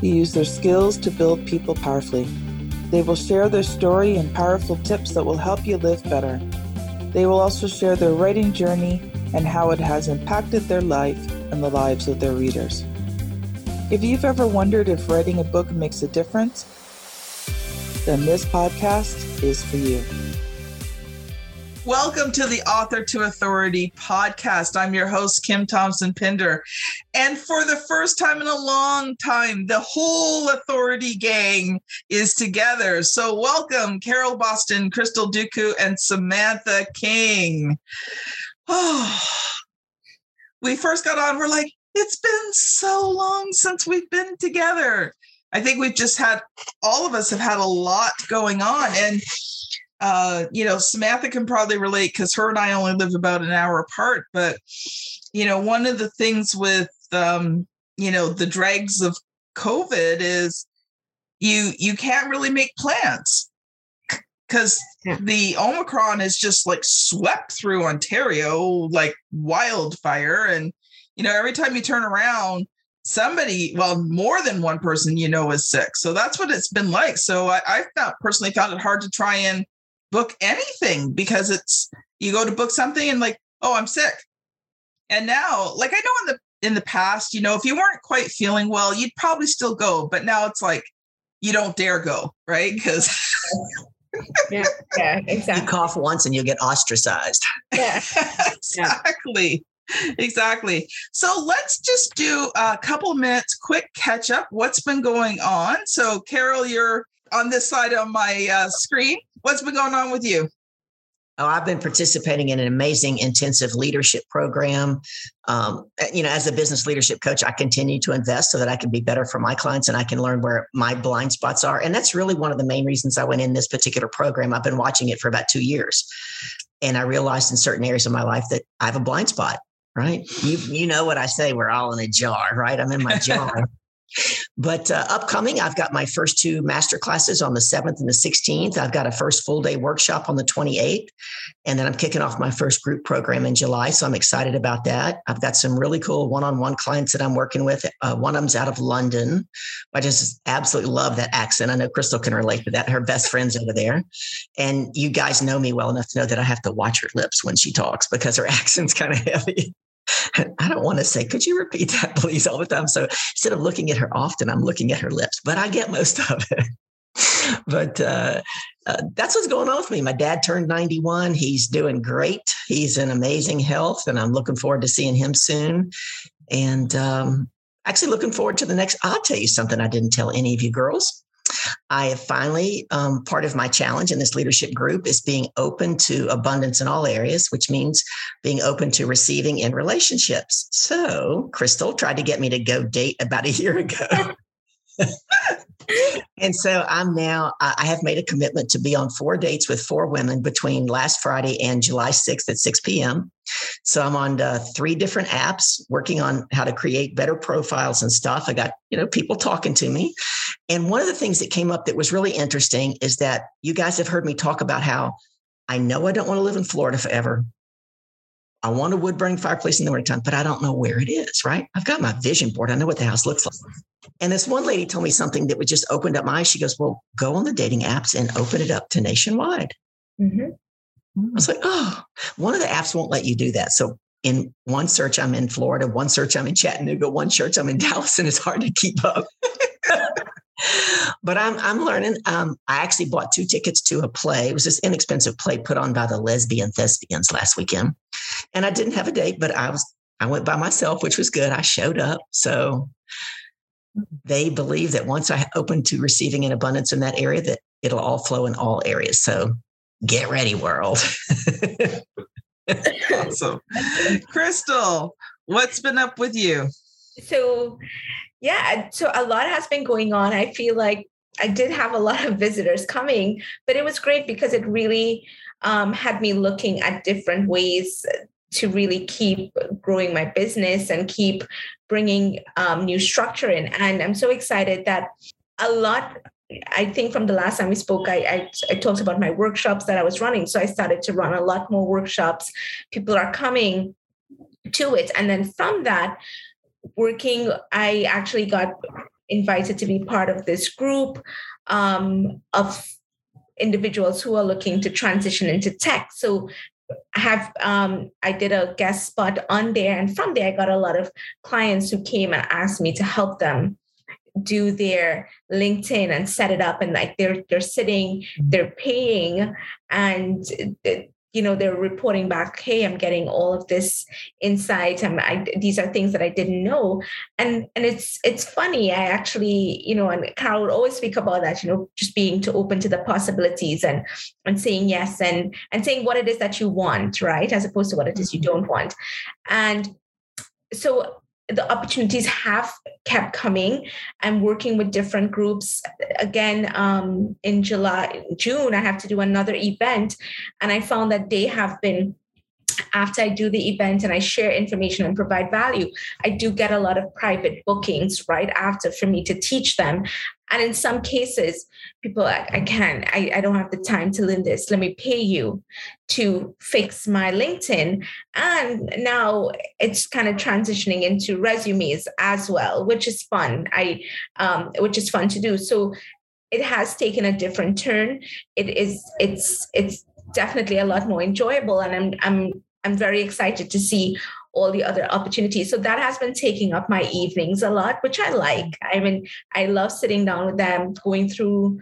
who use their skills to build people powerfully. They will share their story and powerful tips that will help you live better. They will also share their writing journey and how it has impacted their life and the lives of their readers. If you've ever wondered if writing a book makes a difference, then this podcast is for you. Welcome to the Author to Authority podcast. I'm your host, Kim Thompson Pinder. And for the first time in a long time, the whole Authority gang is together. So, welcome, Carol Boston, Crystal Duku, and Samantha King. Oh, we first got on, we're like, it's been so long since we've been together. I think we've just had, all of us have had a lot going on. And uh, you know, Samantha can probably relate because her and I only live about an hour apart. But, you know, one of the things with, um, you know, the dregs of COVID is you you can't really make plans because the Omicron is just like swept through Ontario like wildfire, and you know, every time you turn around, somebody, well, more than one person you know is sick. So that's what it's been like. So I, I found personally found it hard to try and book anything because it's you go to book something and like, oh, I'm sick. And now, like I know in the in the past, you know, if you weren't quite feeling well, you'd probably still go. But now it's like you don't dare go, right? Mm-hmm. Because yeah, yeah, exactly. You cough once and you get ostracized. Yeah, exactly. Exactly. So let's just do a couple minutes quick catch up. What's been going on? So, Carol, you're on this side of my uh, screen. What's been going on with you? Oh, I've been participating in an amazing intensive leadership program. Um, you know, as a business leadership coach, I continue to invest so that I can be better for my clients and I can learn where my blind spots are. And that's really one of the main reasons I went in this particular program. I've been watching it for about two years. And I realized in certain areas of my life that I have a blind spot, right? You, you know what I say, we're all in a jar, right? I'm in my jar. But uh, upcoming, I've got my first two master classes on the 7th and the 16th. I've got a first full day workshop on the 28th. And then I'm kicking off my first group program in July. So I'm excited about that. I've got some really cool one on one clients that I'm working with. Uh, one of them's out of London. I just absolutely love that accent. I know Crystal can relate to that. Her best friend's over there. And you guys know me well enough to know that I have to watch her lips when she talks because her accent's kind of heavy. I don't want to say, could you repeat that, please, all the time? So instead of looking at her often, I'm looking at her lips, but I get most of it. but uh, uh, that's what's going on with me. My dad turned 91. He's doing great. He's in amazing health, and I'm looking forward to seeing him soon. And um, actually, looking forward to the next. I'll tell you something I didn't tell any of you girls. I have finally, um, part of my challenge in this leadership group is being open to abundance in all areas, which means being open to receiving in relationships. So, Crystal tried to get me to go date about a year ago. and so I'm now, I have made a commitment to be on four dates with four women between last Friday and July 6th at 6 p.m. So I'm on uh, three different apps working on how to create better profiles and stuff. I got, you know, people talking to me. And one of the things that came up that was really interesting is that you guys have heard me talk about how I know I don't want to live in Florida forever. I want a wood burning fireplace in the wintertime, but I don't know where it is, right? I've got my vision board. I know what the house looks like. And this one lady told me something that would just opened up my eyes. She goes, Well, go on the dating apps and open it up to nationwide. Mm-hmm. I was like, Oh, one of the apps won't let you do that. So in one search, I'm in Florida, one search, I'm in Chattanooga, one search, I'm in Dallas, and it's hard to keep up. but I'm I'm learning. Um, I actually bought two tickets to a play. It was this inexpensive play put on by the lesbian thespians last weekend, and I didn't have a date, but I was I went by myself, which was good. I showed up, so they believe that once I open to receiving an abundance in that area, that it'll all flow in all areas. So get ready, world. awesome, Crystal. What's been up with you? So, yeah, so a lot has been going on. I feel like I did have a lot of visitors coming, but it was great because it really um, had me looking at different ways to really keep growing my business and keep bringing um, new structure in. And I'm so excited that a lot I think from the last time we spoke, I, I, I, talked about my workshops that I was running. So I started to run a lot more workshops. People are coming to it. And then from that, working, I actually got invited to be part of this group um, of individuals who are looking to transition into tech. So I have um, I did a guest spot on there, and from there I got a lot of clients who came and asked me to help them do their LinkedIn and set it up, and like they're they're sitting, they're paying, and you know they're reporting back hey i'm getting all of this insight. And I, these are things that i didn't know. And and it's it's funny. I actually you know and carol would always speak about that you know just being to open to the possibilities and and saying yes and and saying what it is that you want right as opposed to what it is you mm-hmm. don't want. And so the opportunities have kept coming. I'm working with different groups. Again, um, in July, June, I have to do another event, and I found that they have been after I do the event and I share information and provide value, I do get a lot of private bookings right after for me to teach them. And in some cases, people like, I can't, I, I don't have the time to learn this. Let me pay you to fix my LinkedIn. And now it's kind of transitioning into resumes as well, which is fun. I um, which is fun to do. So it has taken a different turn. It is it's it's definitely a lot more enjoyable. And I'm I'm I'm very excited to see all the other opportunities. So that has been taking up my evenings a lot, which I like. I mean, I love sitting down with them, going through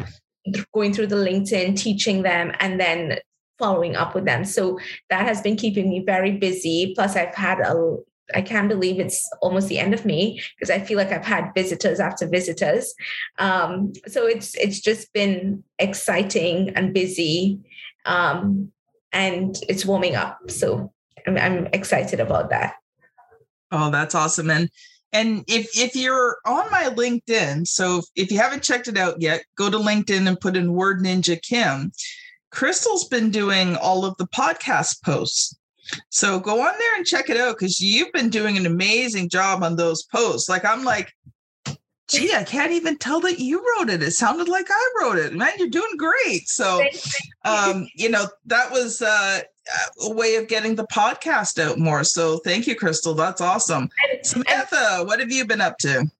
going through the LinkedIn, teaching them, and then following up with them. So that has been keeping me very busy. Plus, I've had a I can't believe it's almost the end of May because I feel like I've had visitors after visitors. Um, so it's it's just been exciting and busy, um, and it's warming up. So I'm, I'm excited about that. Oh, that's awesome. And and if if you're on my LinkedIn, so if you haven't checked it out yet, go to LinkedIn and put in word ninja Kim. Crystal's been doing all of the podcast posts. So go on there and check it out because you've been doing an amazing job on those posts. Like I'm like, gee, I can't even tell that you wrote it. It sounded like I wrote it. Man, you're doing great. So, um, you know, that was uh, a way of getting the podcast out more. So thank you, Crystal. That's awesome. Samantha, what have you been up to?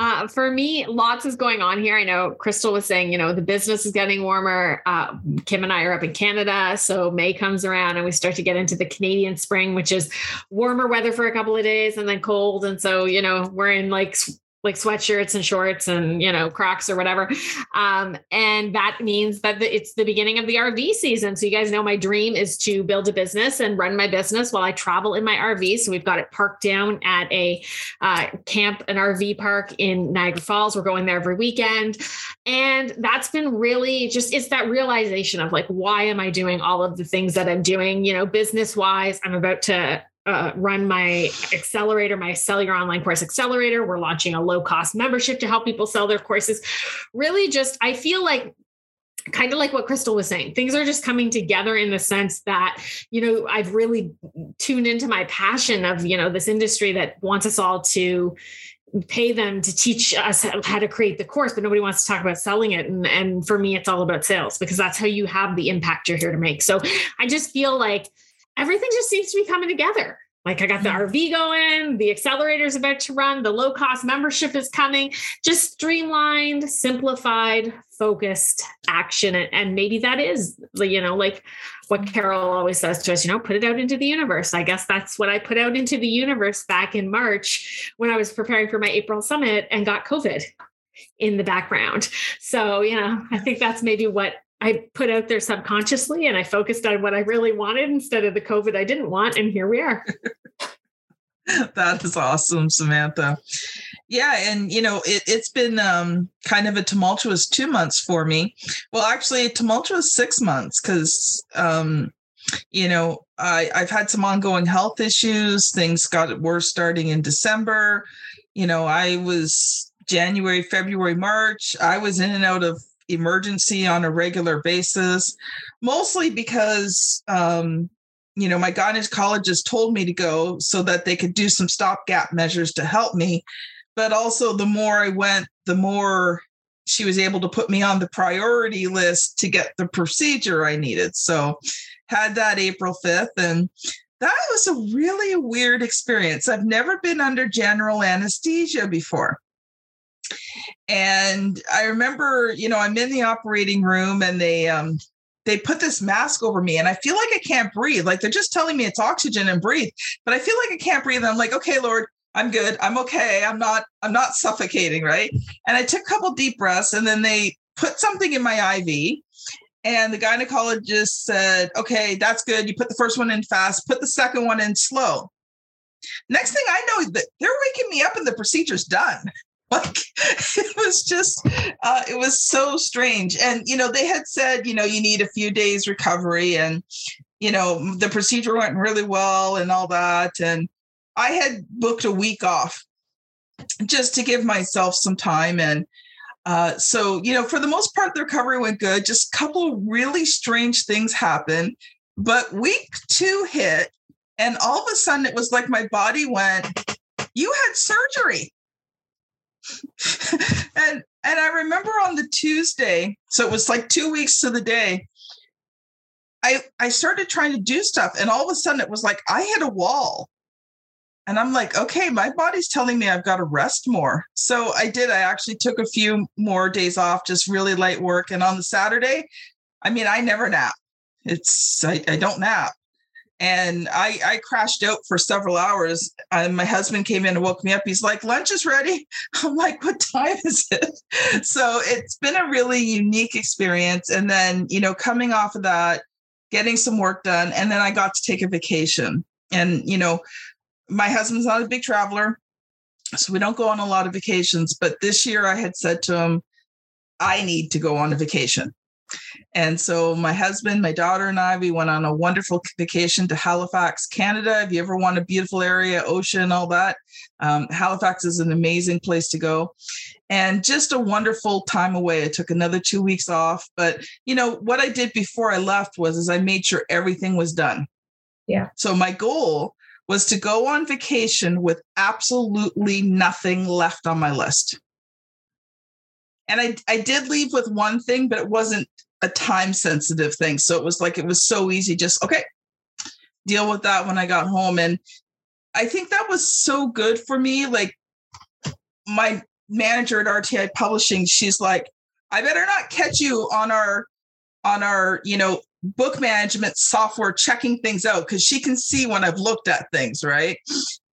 Uh, for me, lots is going on here. I know Crystal was saying, you know, the business is getting warmer. Uh, Kim and I are up in Canada. So May comes around and we start to get into the Canadian spring, which is warmer weather for a couple of days and then cold. And so, you know, we're in like like sweatshirts and shorts and you know crocs or whatever. Um, and that means that the, it's the beginning of the rv season. So you guys know my dream is to build a business and run my business while i travel in my rv so we've got it parked down at a uh, camp an rv park in niagara falls. We're going there every weekend. And that's been really just it's that realization of like why am i doing all of the things that i'm doing? You know business wise i'm about to uh, run my accelerator, my Sell Your Online Course Accelerator. We're launching a low cost membership to help people sell their courses. Really, just I feel like kind of like what Crystal was saying, things are just coming together in the sense that, you know, I've really tuned into my passion of, you know, this industry that wants us all to pay them to teach us how to create the course, but nobody wants to talk about selling it. And, and for me, it's all about sales because that's how you have the impact you're here to make. So I just feel like everything just seems to be coming together. Like I got the mm. RV going, the accelerator is about to run, the low cost membership is coming, just streamlined, simplified, focused action. And maybe that is, you know, like what Carol always says to us, you know, put it out into the universe. I guess that's what I put out into the universe back in March when I was preparing for my April summit and got COVID in the background. So, you know, I think that's maybe what I put out there subconsciously and I focused on what I really wanted instead of the COVID I didn't want. And here we are. that is awesome, Samantha. Yeah, and you know, it, has been um, kind of a tumultuous two months for me. Well, actually, a tumultuous six months because um, you know I, I've had some ongoing health issues. Things got worse starting in December. you know, I was January, February, March, I was in and out of emergency on a regular basis, mostly because, um, you know, my gynecologist told me to go so that they could do some stopgap measures to help me. But also, the more I went, the more she was able to put me on the priority list to get the procedure I needed. So, had that April 5th. And that was a really weird experience. I've never been under general anesthesia before. And I remember, you know, I'm in the operating room and they um they put this mask over me and I feel like I can't breathe. Like they're just telling me it's oxygen and breathe, but I feel like I can't breathe. And I'm like, okay, Lord, I'm good. I'm okay. I'm not, I'm not suffocating, right? And I took a couple deep breaths and then they put something in my IV. And the gynecologist said, okay, that's good. You put the first one in fast, put the second one in slow. Next thing I know, they're waking me up and the procedure's done. Like it was just uh, it was so strange. And you know they had said you know you need a few days recovery and you know the procedure went really well and all that. And i had booked a week off just to give myself some time and uh, so you know for the most part the recovery went good. Just a couple really strange things happened. But week two hit and all of a sudden it was like my body went you had surgery and and I remember on the Tuesday, so it was like two weeks to the day. I I started trying to do stuff, and all of a sudden it was like I hit a wall. And I'm like, okay, my body's telling me I've got to rest more. So I did. I actually took a few more days off, just really light work. And on the Saturday, I mean, I never nap. It's I, I don't nap and I, I crashed out for several hours. And my husband came in and woke me up. He's like, lunch is ready. I'm like, what time is it? So it's been a really unique experience. And then, you know, coming off of that, getting some work done, and then I got to take a vacation. And, you know, my husband's not a big traveler. So we don't go on a lot of vacations. But this year I had said to him, I need to go on a vacation. And so my husband, my daughter, and I, we went on a wonderful vacation to Halifax, Canada. If you ever want a beautiful area, ocean, all that, um, Halifax is an amazing place to go. And just a wonderful time away. I took another two weeks off. But you know, what I did before I left was is I made sure everything was done. Yeah. So my goal was to go on vacation with absolutely nothing left on my list and I, I did leave with one thing, but it wasn't a time sensitive thing. So it was like, it was so easy, just okay, deal with that when I got home. And I think that was so good for me. Like my manager at RTI Publishing, she's like, I better not catch you on our, on our, you know, book management software checking things out because she can see when I've looked at things, right?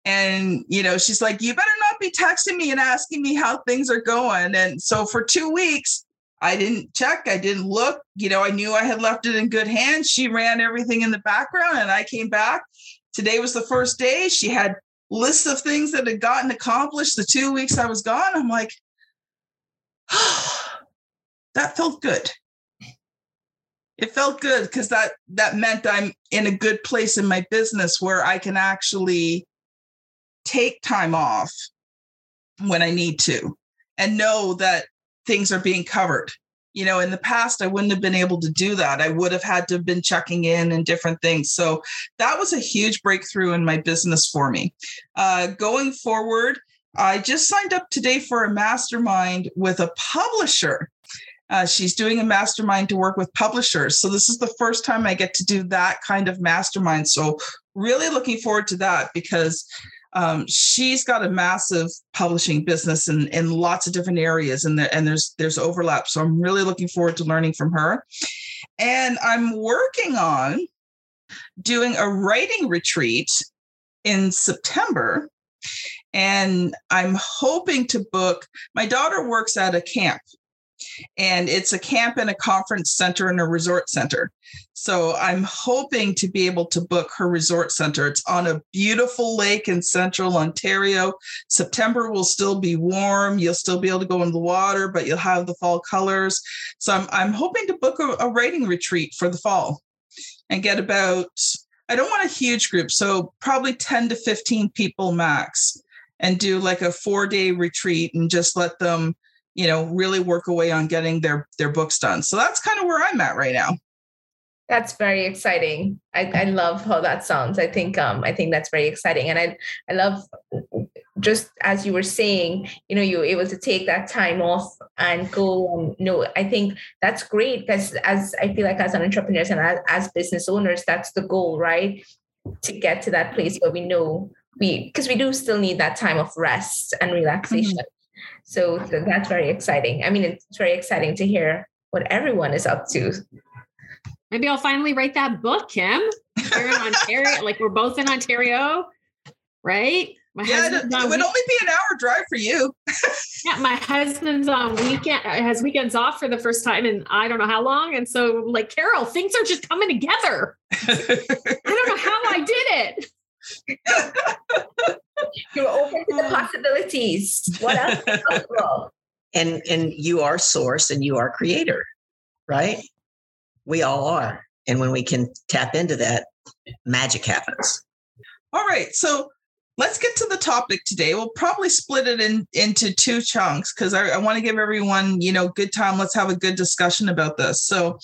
And, you know, she's like, you better not be texting me and asking me how things are going. And so for two weeks, I didn't check, I didn't look. You know, I knew I had left it in good hands. She ran everything in the background and I came back. Today was the first day. She had lists of things that had gotten accomplished the two weeks I was gone. I'm like, oh, that felt good. It felt good because that that meant I'm in a good place in my business where I can actually take time off when I need to and know that things are being covered. You know, in the past, I wouldn't have been able to do that. I would have had to have been checking in and different things. So that was a huge breakthrough in my business for me. Uh, going forward, I just signed up today for a mastermind with a publisher. Uh, she's doing a mastermind to work with publishers. So this is the first time I get to do that kind of mastermind. So really looking forward to that because um, she's got a massive publishing business in, in lots of different areas and, there, and there's there's overlap so i'm really looking forward to learning from her. And i'm working on doing a writing retreat in september and i'm hoping to book my daughter works at a camp and it's a camp and a conference center and a resort center. So I'm hoping to be able to book her resort center. It's on a beautiful lake in central Ontario. September will still be warm. You'll still be able to go in the water, but you'll have the fall colors. So I'm, I'm hoping to book a, a writing retreat for the fall and get about, I don't want a huge group, so probably 10 to 15 people max and do like a four day retreat and just let them you know really work away on getting their their books done. So that's kind of where i'm at right now. That's very exciting. I, I love how that sounds. I think um i think that's very exciting. And i i love just as you were saying you know you're able to take that time off and go and you know i think that's great because as i feel like as an entrepreneurs and as, as business owners that's the goal right? To get to that place where we know we because we do still need that time of rest and relaxation. mm-hmm. So th- that's very exciting i mean it's very exciting to hear what everyone is up to maybe i'll finally write that book kim here in ontario like we're both in ontario right my yeah, it, would week- only be an hour drive for you. yeah, my husband's on weekend uh, has weekends off for the first time in I don't know how long, and so like Carol, things are just coming together. I don't know how I did it. You're open to the oh. possibilities. What else? is possible? and and you are source and you are creator, right? We all are, and when we can tap into that, magic happens. All right, so let's get to the topic today. We'll probably split it in into two chunks because I, I want to give everyone, you know, good time. Let's have a good discussion about this. So,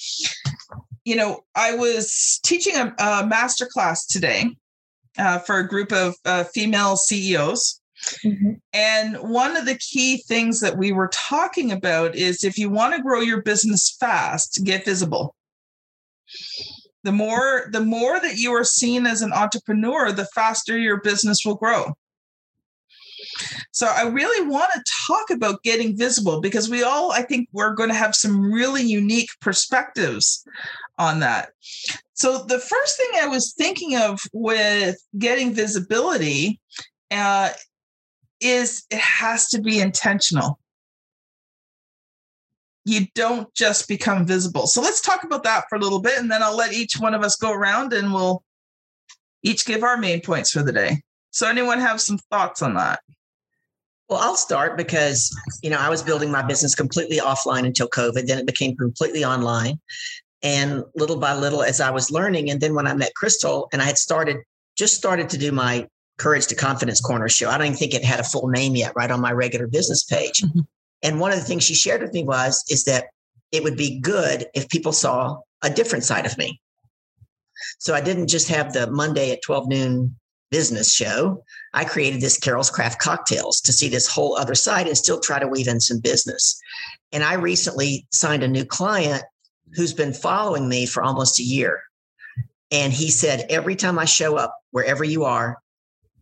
you know, I was teaching a, a master class today uh, for a group of uh, female CEOs. Mm-hmm. And one of the key things that we were talking about is if you want to grow your business fast, get visible the more the more that you are seen as an entrepreneur the faster your business will grow so i really want to talk about getting visible because we all i think we're going to have some really unique perspectives on that so the first thing i was thinking of with getting visibility uh, is it has to be intentional you don't just become visible. So let's talk about that for a little bit, and then I'll let each one of us go around and we'll each give our main points for the day. So, anyone have some thoughts on that? Well, I'll start because, you know, I was building my business completely offline until COVID. Then it became completely online. And little by little, as I was learning, and then when I met Crystal and I had started, just started to do my Courage to Confidence Corner show. I don't even think it had a full name yet, right on my regular business page. Mm-hmm. And one of the things she shared with me was is that it would be good if people saw a different side of me. So I didn't just have the Monday at 12 noon business show. I created this Carol's Craft Cocktails to see this whole other side and still try to weave in some business. And I recently signed a new client who's been following me for almost a year. And he said, every time I show up, wherever you are,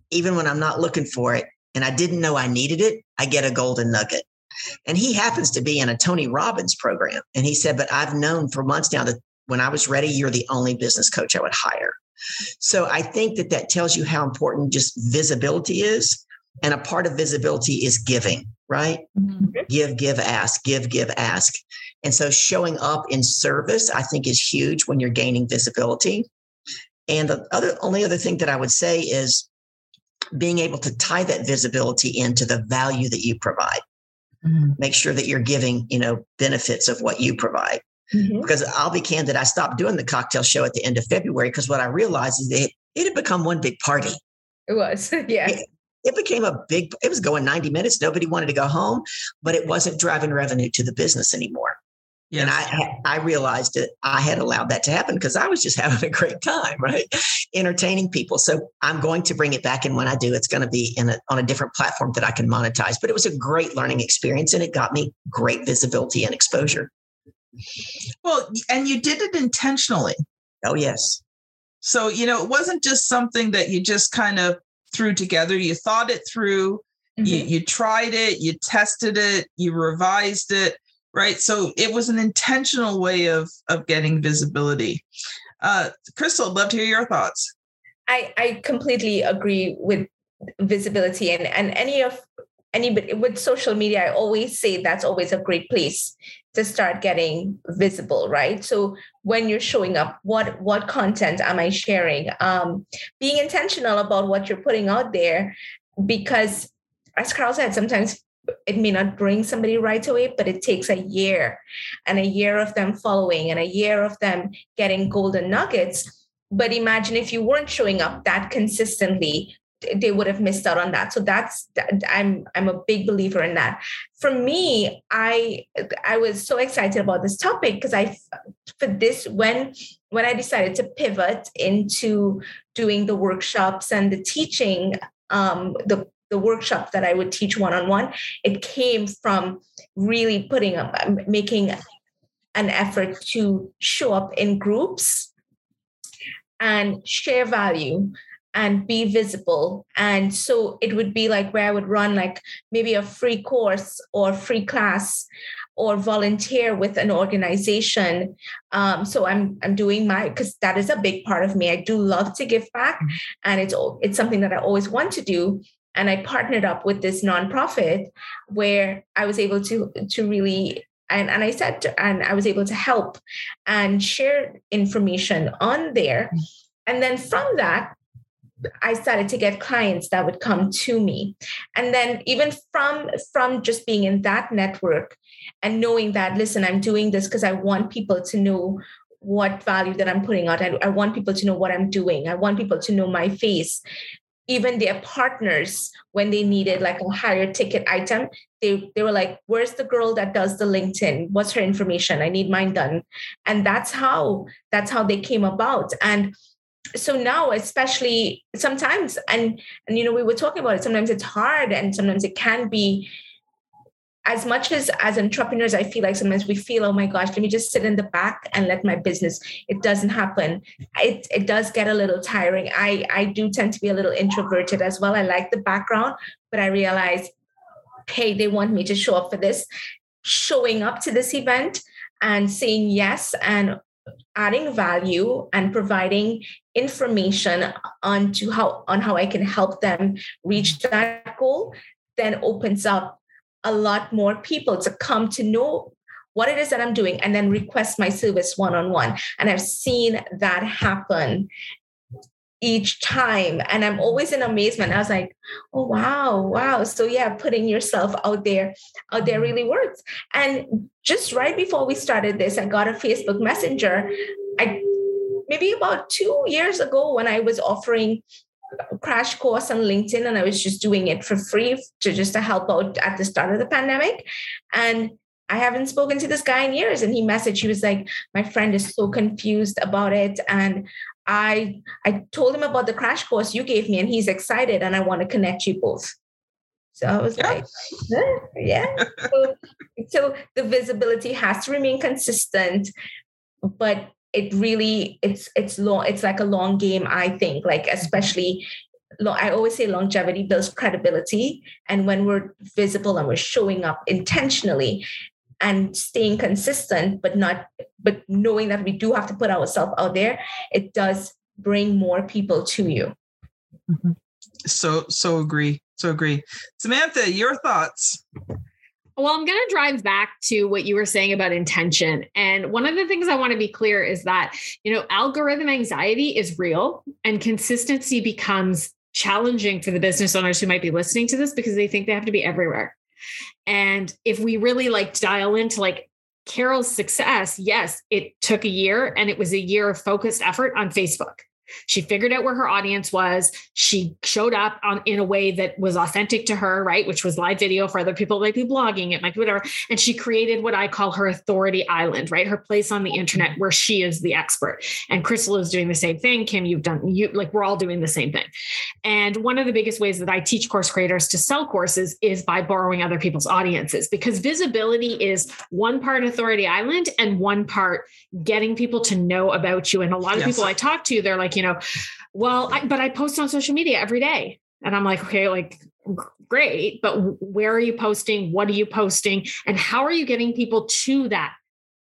even when I'm not looking for it and I didn't know I needed it, I get a golden nugget. And he happens to be in a Tony Robbins program. And he said, But I've known for months now that when I was ready, you're the only business coach I would hire. So I think that that tells you how important just visibility is. And a part of visibility is giving, right? Mm-hmm. Give, give, ask, give, give, ask. And so showing up in service, I think, is huge when you're gaining visibility. And the other only other thing that I would say is being able to tie that visibility into the value that you provide. Mm-hmm. Make sure that you're giving, you know, benefits of what you provide. Mm-hmm. Because I'll be candid, I stopped doing the cocktail show at the end of February because what I realized is that it had become one big party. It was, yeah. It, it became a big, it was going 90 minutes. Nobody wanted to go home, but it wasn't driving revenue to the business anymore. Yes. And I I realized that I had allowed that to happen because I was just having a great time, right? Entertaining people. So I'm going to bring it back. And when I do, it's going to be in a, on a different platform that I can monetize. But it was a great learning experience and it got me great visibility and exposure. Well, and you did it intentionally. Oh, yes. So, you know, it wasn't just something that you just kind of threw together. You thought it through, mm-hmm. you, you tried it, you tested it, you revised it right so it was an intentional way of of getting visibility uh crystal i'd love to hear your thoughts i i completely agree with visibility and and any of anybody with social media i always say that's always a great place to start getting visible right so when you're showing up what what content am i sharing um being intentional about what you're putting out there because as carol said sometimes it may not bring somebody right away, but it takes a year and a year of them following and a year of them getting golden nuggets. But imagine if you weren't showing up that consistently they would have missed out on that. So that's i'm i'm a big believer in that. For me i i was so excited about this topic because i for this when when i decided to pivot into doing the workshops and the teaching um the the workshop that i would teach one-on-one it came from really putting up making an effort to show up in groups and share value and be visible. And so it would be like where I would run like maybe a free course or free class or volunteer with an organization. Um, so I'm I'm doing my because that is a big part of me. I do love to give back, mm-hmm. and it's it's something that I always want to do. And I partnered up with this nonprofit where I was able to to really and, and I said to, and I was able to help and share information on there. Mm-hmm. And then from that, I started to get clients that would come to me. And then even from from just being in that network and knowing that, listen, I'm doing this because I want people to know what value that I'm putting out. I, I want people to know what I'm doing. I want people to know my face. Even their partners, when they needed like a higher ticket item, they, they were like, Where's the girl that does the LinkedIn? What's her information? I need mine done. And that's how that's how they came about. And so now especially sometimes and and you know we were talking about it sometimes it's hard and sometimes it can be as much as as entrepreneurs i feel like sometimes we feel oh my gosh let me just sit in the back and let my business. It doesn't happen. It it does get a little tiring. I i do tend to be a little introverted as well. I like the background but i realize hey they want me to show up for this showing up to this event and saying yes and adding value and providing information onto how on how I can help them reach that goal, then opens up a lot more people to come to know what it is that I'm doing and then request my service one on one. And I've seen that happen each time. And I'm always in amazement. I was like, oh wow, wow. So yeah, putting yourself out there, out there really works. And just right before we started this, I got a Facebook Messenger. I maybe about two years ago when I was offering crash course on LinkedIn and I was just doing it for free to just to help out at the start of the pandemic. And I haven't spoken to this guy in years. And he messaged, he was like, my friend is so confused about it. And I I told him about the crash course you gave me, and he's excited, and I want to connect you both. So I was yeah. like, yeah. so, so the visibility has to remain consistent, but it really it's it's long it's like a long game i think like mm-hmm. especially i always say longevity builds credibility and when we're visible and we're showing up intentionally and staying consistent but not but knowing that we do have to put ourselves out there it does bring more people to you mm-hmm. so so agree so agree samantha your thoughts well, I'm going to drive back to what you were saying about intention. And one of the things I want to be clear is that, you know, algorithm anxiety is real and consistency becomes challenging for the business owners who might be listening to this because they think they have to be everywhere. And if we really like dial into like Carol's success, yes, it took a year and it was a year of focused effort on Facebook. She figured out where her audience was. She showed up on in a way that was authentic to her, right? Which was live video for other people. It might be blogging, it might be whatever. And she created what I call her authority island, right? Her place on the internet mm-hmm. where she is the expert. And Crystal is doing the same thing. Kim, you've done you like we're all doing the same thing. And one of the biggest ways that I teach course creators to sell courses is by borrowing other people's audiences because visibility is one part authority island and one part getting people to know about you. And a lot of yes. people I talk to, they're like, you know, well, I, but I post on social media every day. And I'm like, okay, like great, but where are you posting? What are you posting? And how are you getting people to that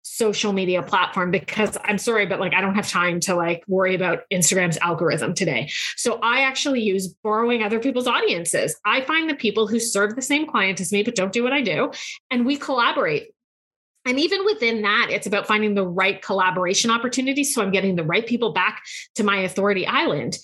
social media platform because I'm sorry, but like I don't have time to like worry about Instagram's algorithm today. So I actually use borrowing other people's audiences. I find the people who serve the same client as me, but don't do what I do, and we collaborate. And even within that, it's about finding the right collaboration opportunities. So I'm getting the right people back to my authority island.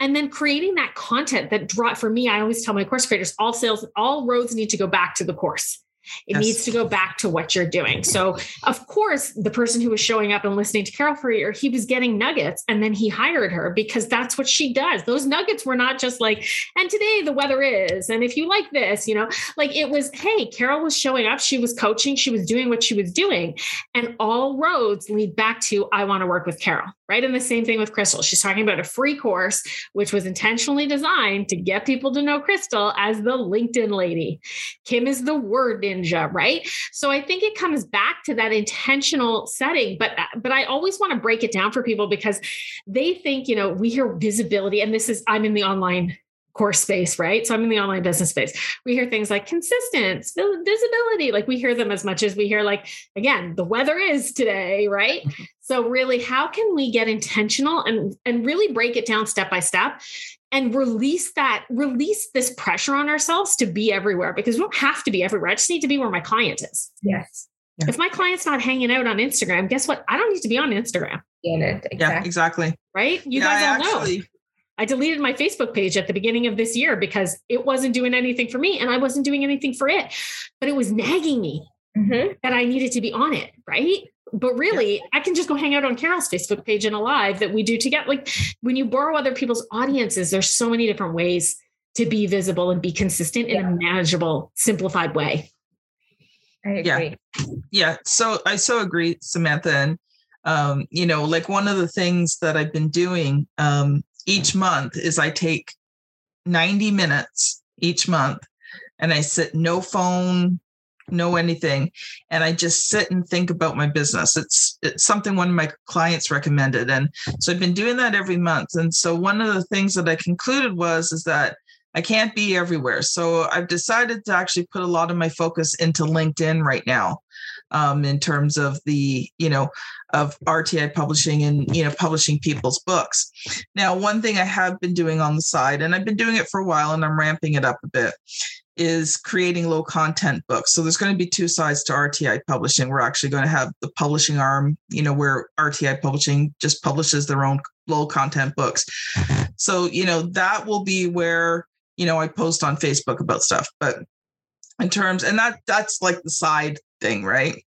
And then creating that content that draw for me, I always tell my course creators, all sales, all roads need to go back to the course. It yes. needs to go back to what you're doing. So, of course, the person who was showing up and listening to Carol for a year, he was getting nuggets and then he hired her because that's what she does. Those nuggets were not just like, and today the weather is, and if you like this, you know, like it was, hey, Carol was showing up, she was coaching, she was doing what she was doing. And all roads lead back to, I want to work with Carol, right? And the same thing with Crystal. She's talking about a free course, which was intentionally designed to get people to know Crystal as the LinkedIn lady. Kim is the word ninja, right? So I think it comes back to that intentional setting. But but I always want to break it down for people because they think, you know, we hear visibility, and this is I'm in the online course space, right? So I'm in the online business space. We hear things like consistent visibility, like we hear them as much as we hear, like, again, the weather is today, right? Mm-hmm. So really, how can we get intentional and, and really break it down step by step and release that, release this pressure on ourselves to be everywhere because we don't have to be everywhere. I just need to be where my client is. Yes. Yeah. If my client's not hanging out on Instagram, guess what? I don't need to be on Instagram. In. Exactly. Yeah, exactly. Right? You yeah, guys all actually, know. I deleted my Facebook page at the beginning of this year because it wasn't doing anything for me and I wasn't doing anything for it. But it was nagging me mm-hmm. that I needed to be on it. Right but really yeah. i can just go hang out on carol's facebook page and a live that we do together like when you borrow other people's audiences there's so many different ways to be visible and be consistent yeah. in a manageable simplified way i agree yeah yeah so i so agree samantha and um, you know like one of the things that i've been doing um, each month is i take 90 minutes each month and i sit no phone know anything and i just sit and think about my business. It's it's something one of my clients recommended and so i've been doing that every month and so one of the things that i concluded was is that i can't be everywhere so i've decided to actually put a lot of my focus into linkedin right now um, in terms of the you know of rti publishing and you know publishing people's books. Now one thing i have been doing on the side and i've been doing it for a while and i'm ramping it up a bit is creating low content books. So there's going to be two sides to RTI publishing. We're actually going to have the publishing arm, you know, where RTI publishing just publishes their own low content books. So, you know, that will be where, you know, I post on Facebook about stuff. But in terms, and that that's like the side thing, right?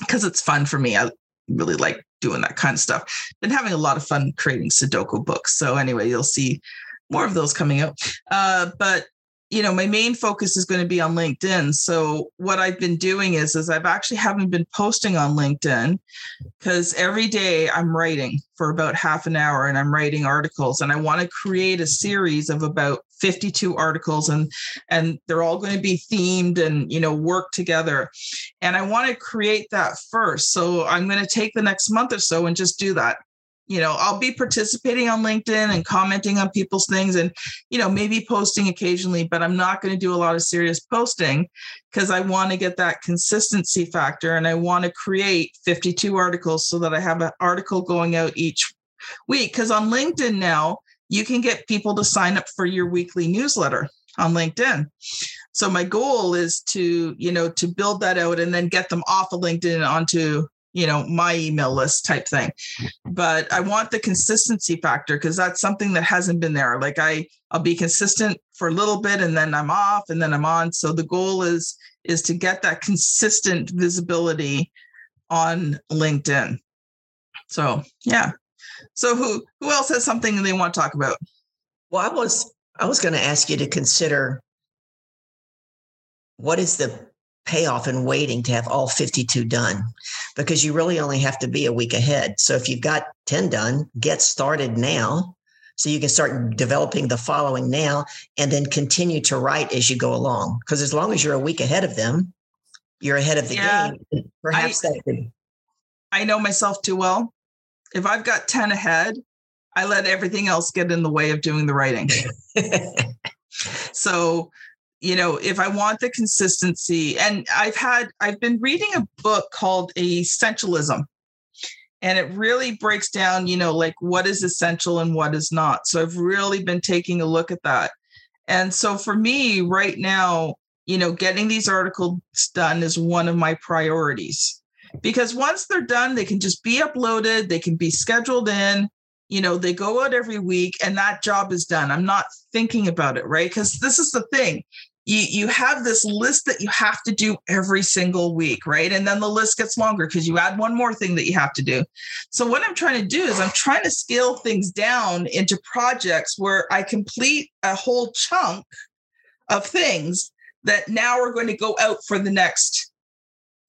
Because it's fun for me. I really like doing that kind of stuff. Been having a lot of fun creating Sudoku books. So anyway, you'll see more of those coming out. Uh, but you know my main focus is going to be on linkedin. So what i've been doing is is i've actually haven't been posting on linkedin because every day i'm writing for about half an hour and i'm writing articles and i want to create a series of about 52 articles and and they're all going to be themed and you know work together. And i want to create that first. So i'm going to take the next month or so and just do that you know i'll be participating on linkedin and commenting on people's things and you know maybe posting occasionally but i'm not going to do a lot of serious posting because i want to get that consistency factor and i want to create 52 articles so that i have an article going out each week. Because on linkedin now you can get people to sign up for your weekly newsletter on linkedin. So my goal is to you know to build that out and then get them off of linkedin onto you know my email list type thing. But i want the consistency factor because that's something that hasn't been there. Like i i'll be consistent for a little bit and then i'm off and then i'm on. So the goal is is to get that consistent visibility on linkedin. So yeah. So who who else has something they want to talk about? Well i was i was going to ask you to consider what is the payoff in waiting to have all 52 done because you really only have to be a week ahead. So if you've got 10 done, get started now so you can start developing the following now and then continue to write as you go along. Because as long as you're a week ahead of them, you're ahead of the yeah, game. Perhaps I, that could. I know myself too well. If I've got 10 ahead, I let everything else get in the way of doing the writing. so you know if i want the consistency and i've had i've been reading a book called essentialism and it really breaks down you know like what is essential and what is not so i've really been taking a look at that. And so for me right now you know getting these articles done is one of my priorities because once they're done they can just be uploaded they can be scheduled in you know they go out every week and that job is done. I'm not thinking about it right? Because this is the thing. You you have this list that you have to do every single week right? And then the list gets longer because you add one more thing that you have to do. So what i'm trying to do is i'm trying to scale things down into projects where i complete a whole chunk of things that now are going to go out for the next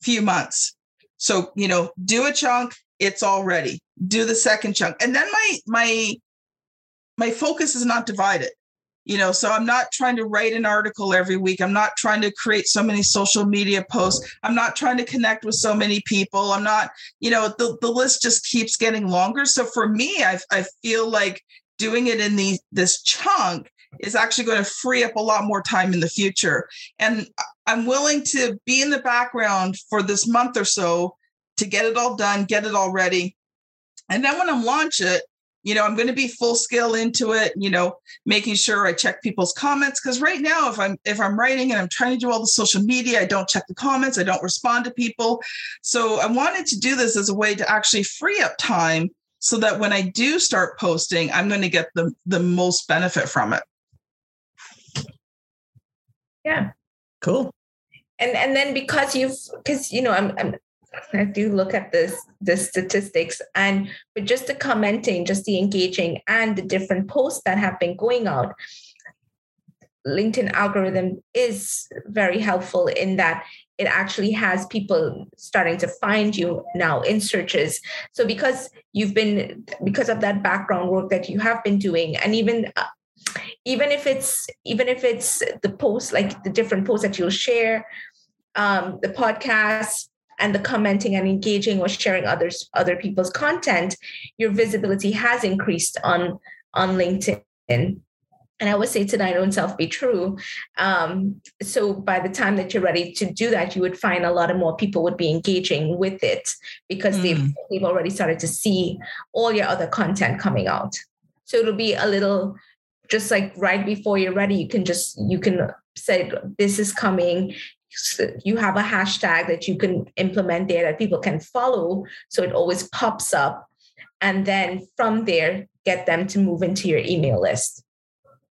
few months. So you know do a chunk it's all ready do the second chunk. And then my my my focus is not divided you know so i'm not trying to write an article every week. I'm not trying to create so many social media posts. I'm not trying to connect with so many people. I'm not you know the, the list just keeps getting longer. So for me i, I feel like doing it in the this chunk is actually going to free up a lot more time in the future. And i'm willing to be in the background for this month or so to get it all done get it all ready. And then when i launch it you know i'm going to be full scale into it you know making sure i check people's comments because right now if i'm if i'm writing and i'm trying to do all the social media i don't check the comments i don't respond to people. So i wanted to do this as a way to actually free up time so that when i do start posting i'm going to get the the most benefit from it. Yeah. Cool. And and then because you've because you know I'm, I'm I do look at this the statistics and with just the commenting, just the engaging and the different posts that have been going out, LinkedIn algorithm is very helpful in that it actually has people starting to find you now in searches. So because you've been because of that background work that you have been doing, and even uh, even if it's even if it's the posts like the different posts that you'll share, um, the podcast and the commenting and engaging or sharing others other people's content your visibility has increased on on linkedin and I would say to thine own self be true. Um, so by the time that you're ready to do that, you would find a lot of more people would be engaging with it because mm. they've they've already started to see all your other content coming out. So it'll be a little just like right before you're ready, you can just you can say this is coming you have a hashtag that you can implement there that people can follow so it always pops up. And then from there get them to move into your email list.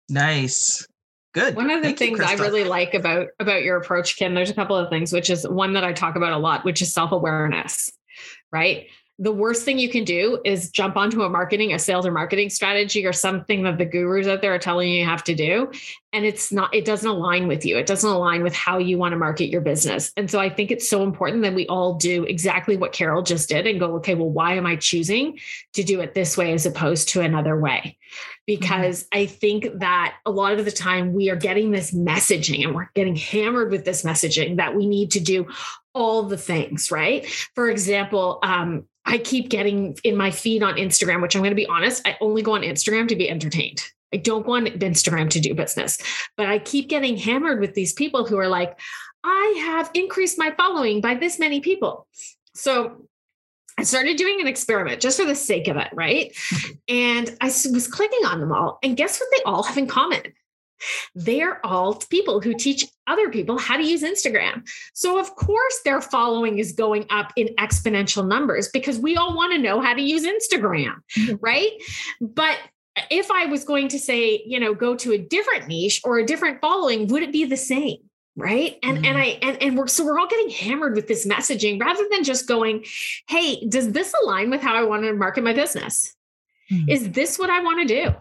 Nice. Good. One of the Thank things you, i really like about about your approach kim there's a couple of things which is one that i talk about a lot which is self-awareness right the worst thing you can do is jump onto a marketing, a sales or marketing strategy or something that the gurus out there are telling you you have to do. And it's not, it doesn't align with you. It doesn't align with how you want to market your business. And so I think it's so important that we all do exactly what Carol just did and go, okay, well, why am I choosing to do it this way as opposed to another way? Because mm-hmm. I think that a lot of the time we are getting this messaging and we're getting hammered with this messaging that we need to do all the things, right? For example, um, I keep getting in my feed on Instagram, which I'm going to be honest, I only go on Instagram to be entertained. I don't go on Instagram to do business, but I keep getting hammered with these people who are like, I have increased my following by this many people. So I started doing an experiment just for the sake of it, right? Mm-hmm. And I was clicking on them all. And guess what they all have in common? They're all people who teach other people how to use Instagram. So, of course, their following is going up in exponential numbers because we all want to know how to use Instagram, mm-hmm. right? But if I was going to say, you know, go to a different niche or a different following, would it be the same? right and mm-hmm. and i and, and we're so we're all getting hammered with this messaging rather than just going hey does this align with how i want to market my business mm-hmm. is this what i want to do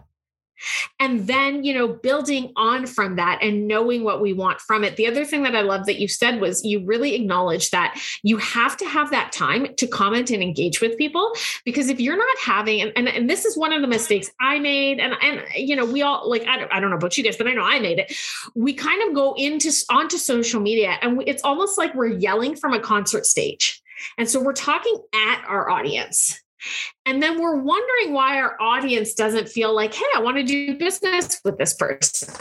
and then you know building on from that and knowing what we want from it. The other thing that i love that you said was you really acknowledge that you have to have that time to comment and engage with people because if you're not having and, and, and this is one of the mistakes i made and and you know we all like I don't, I don't know about you guys but i know i made it. We kind of go into onto social media and we, it's almost like we're yelling from a concert stage. And so we're talking at our audience and then we're wondering why our audience doesn't feel like, hey, I want to do business with this person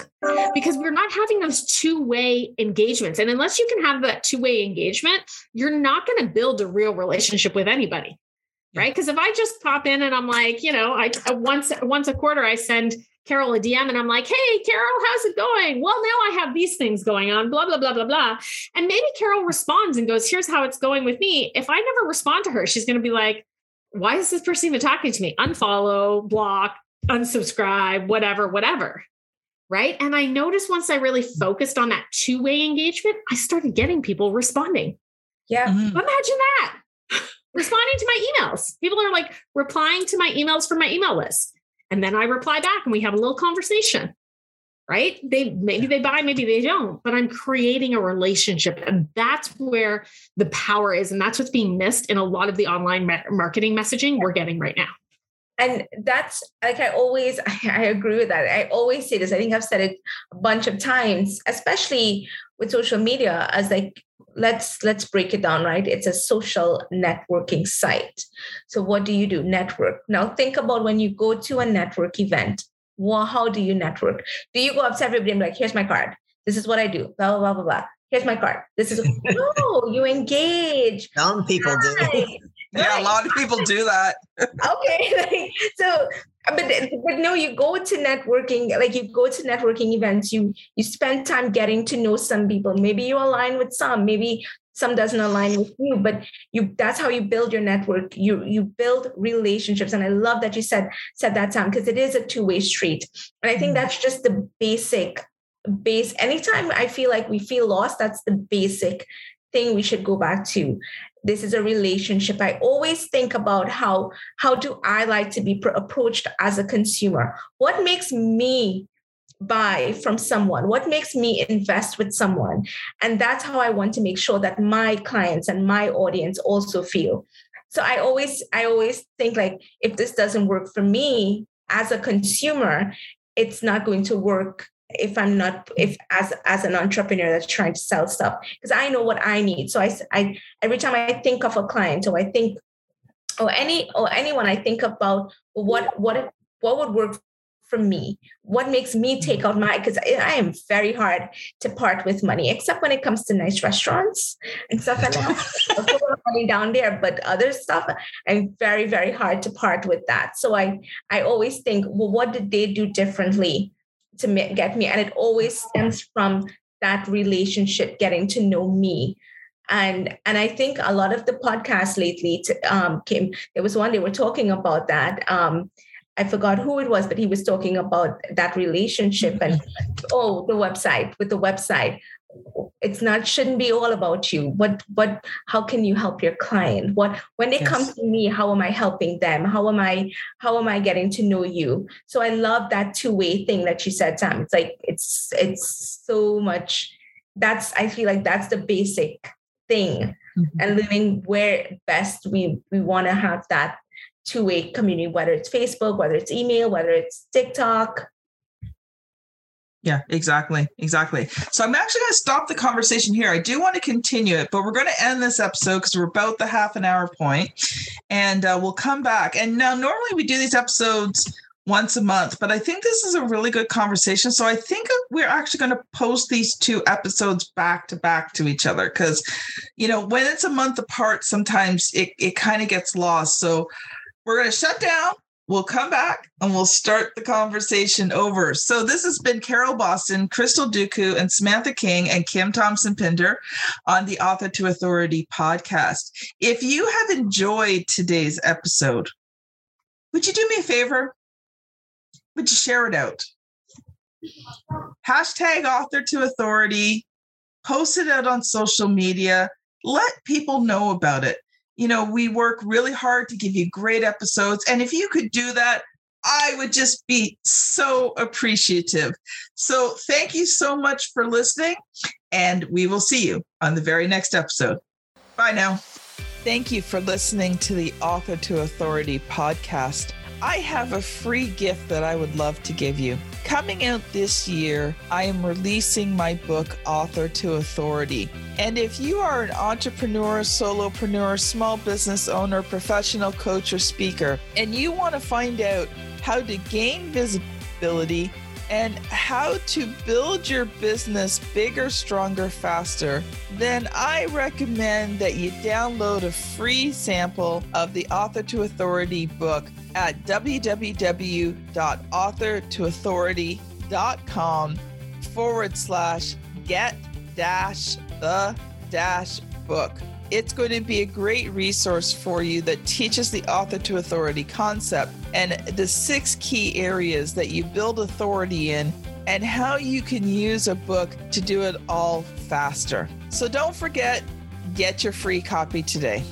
because we're not having those two way engagements. And unless you can have that two way engagement, you're not going to build a real relationship with anybody. Right. Because if I just pop in and I'm like, you know, I uh, once once a quarter I send Carol a DM and I'm like, hey, Carol, how's it going? Well, now I have these things going on, blah, blah, blah, blah, blah. And maybe Carol responds and goes, here's how it's going with me. If I never respond to her, she's going to be like, why is this person even talking to me? Unfollow, block, unsubscribe, whatever, whatever. right? And I noticed once I really focused on that two way engagement, I started getting people responding. Yeah. Mhm. Imagine that. responding to my emails. People are like replying to my emails from my email list. And then I reply back and we have a little conversation. Right? They maybe they buy, maybe they don't, but I'm creating a relationship. And that's where the power is. And that's what's being missed in a lot of the online marketing messaging we're getting right now. and that's like i always i agree with that i always say this i think i've said it a bunch of times especially with social media as like let's let's break it down right it's a social networking site so what do you do network now think about when you go to a network event well how do you network? Do you go up to everybody and be like here's my card. This is what i do. Blah blah blah blah blah. Here's my card. This is no you engage. Some people do. Right. Yeah, a lot of people do that. okay like, so but, but no you go to networking like you go to networking events you you spend time getting to know some people. Maybe you align with some. Maybe some doesn't align with you but you that's how you build your network. You you build relationships. And i love that you said said that time because it is a two-way street. And i think mm. that's just the basic base anytime i feel like we feel lost that's the basic thing we should go back to. This is a relationship. I always think about how how do i like to be pr- approached as a consumer? What makes me buy from someone? What makes me invest with someone? And that's how i want to make sure that my clients and my audience also feel. So i always i always think like if this doesn't work for me as a consumer it's not going to work if i'm not if as as an entrepreneur that's trying to sell stuff because i know what i need. So I, I every time i think of a client or i think or any or anyone i think about what what what would work for me. What makes me take out my because I, am very hard to part with money except when it comes to nice restaurants and stuff like that. I'll put my money down there but other stuff i'm very very hard to part with that. So i i always think well what did they do differently to get me? And it always stems from that relationship getting to know me. And and i think a lot of the podcasts lately to, um came there was one they were talking about that um i forgot who it was but he was talking about that relationship and oh the website with the website. It's not shouldn't be all about you. What what how can you help your client? What when they come to me how am i helping them? How am i how am i getting to know you? So i love that two-way thing that you said sam. It's like it's it's so much that's i feel like that's the basic thing. Mhm. and living where best we we want to have that two-way community whether it's facebook whether it's email whether it's tiktok Yeah, exactly. Exactly. So I'm actually going to stop the conversation here. I do want to continue it, but we're going to end this episode because we're about the half an hour point and uh, we'll come back. And now, normally we do these episodes once a month, but I think this is a really good conversation. So I think we're actually going to post these two episodes back to back to each other because, you know, when it's a month apart, sometimes it, it kind of gets lost. So we're going to shut down we'll come back and we'll start the conversation over. So this has been Carol Boston, Crystal Duku, and Samantha King and Kim Thompson Pinder on the Author to Authority podcast. If you have enjoyed today's episode, would you do me a favor? Would you share it out? Hashtag author to authority, post it out on social media, let people know about it you know, we work really hard to give you great episodes. And if you could do that, I would just be so appreciative. So thank you so much for listening, and we will see you on the very next episode. Bye now. Thank you for listening to the Author to Authority podcast. I have a free gift that I would love to give you. Coming out this year, I am releasing my book, Author to Authority. And if you are an entrepreneur, solopreneur, small business owner, professional coach, or speaker, and you want to find out how to gain visibility and how to build your business bigger, stronger, faster, then I recommend that you download a free sample of the Author to Authority book at www.authortoauthority.com forward slash get dash the dash book. It's going to be a great resource for you that teaches the author to authority concept and the six key areas that you build authority in and how you can use a book to do it all faster. So don't forget, get your free copy today.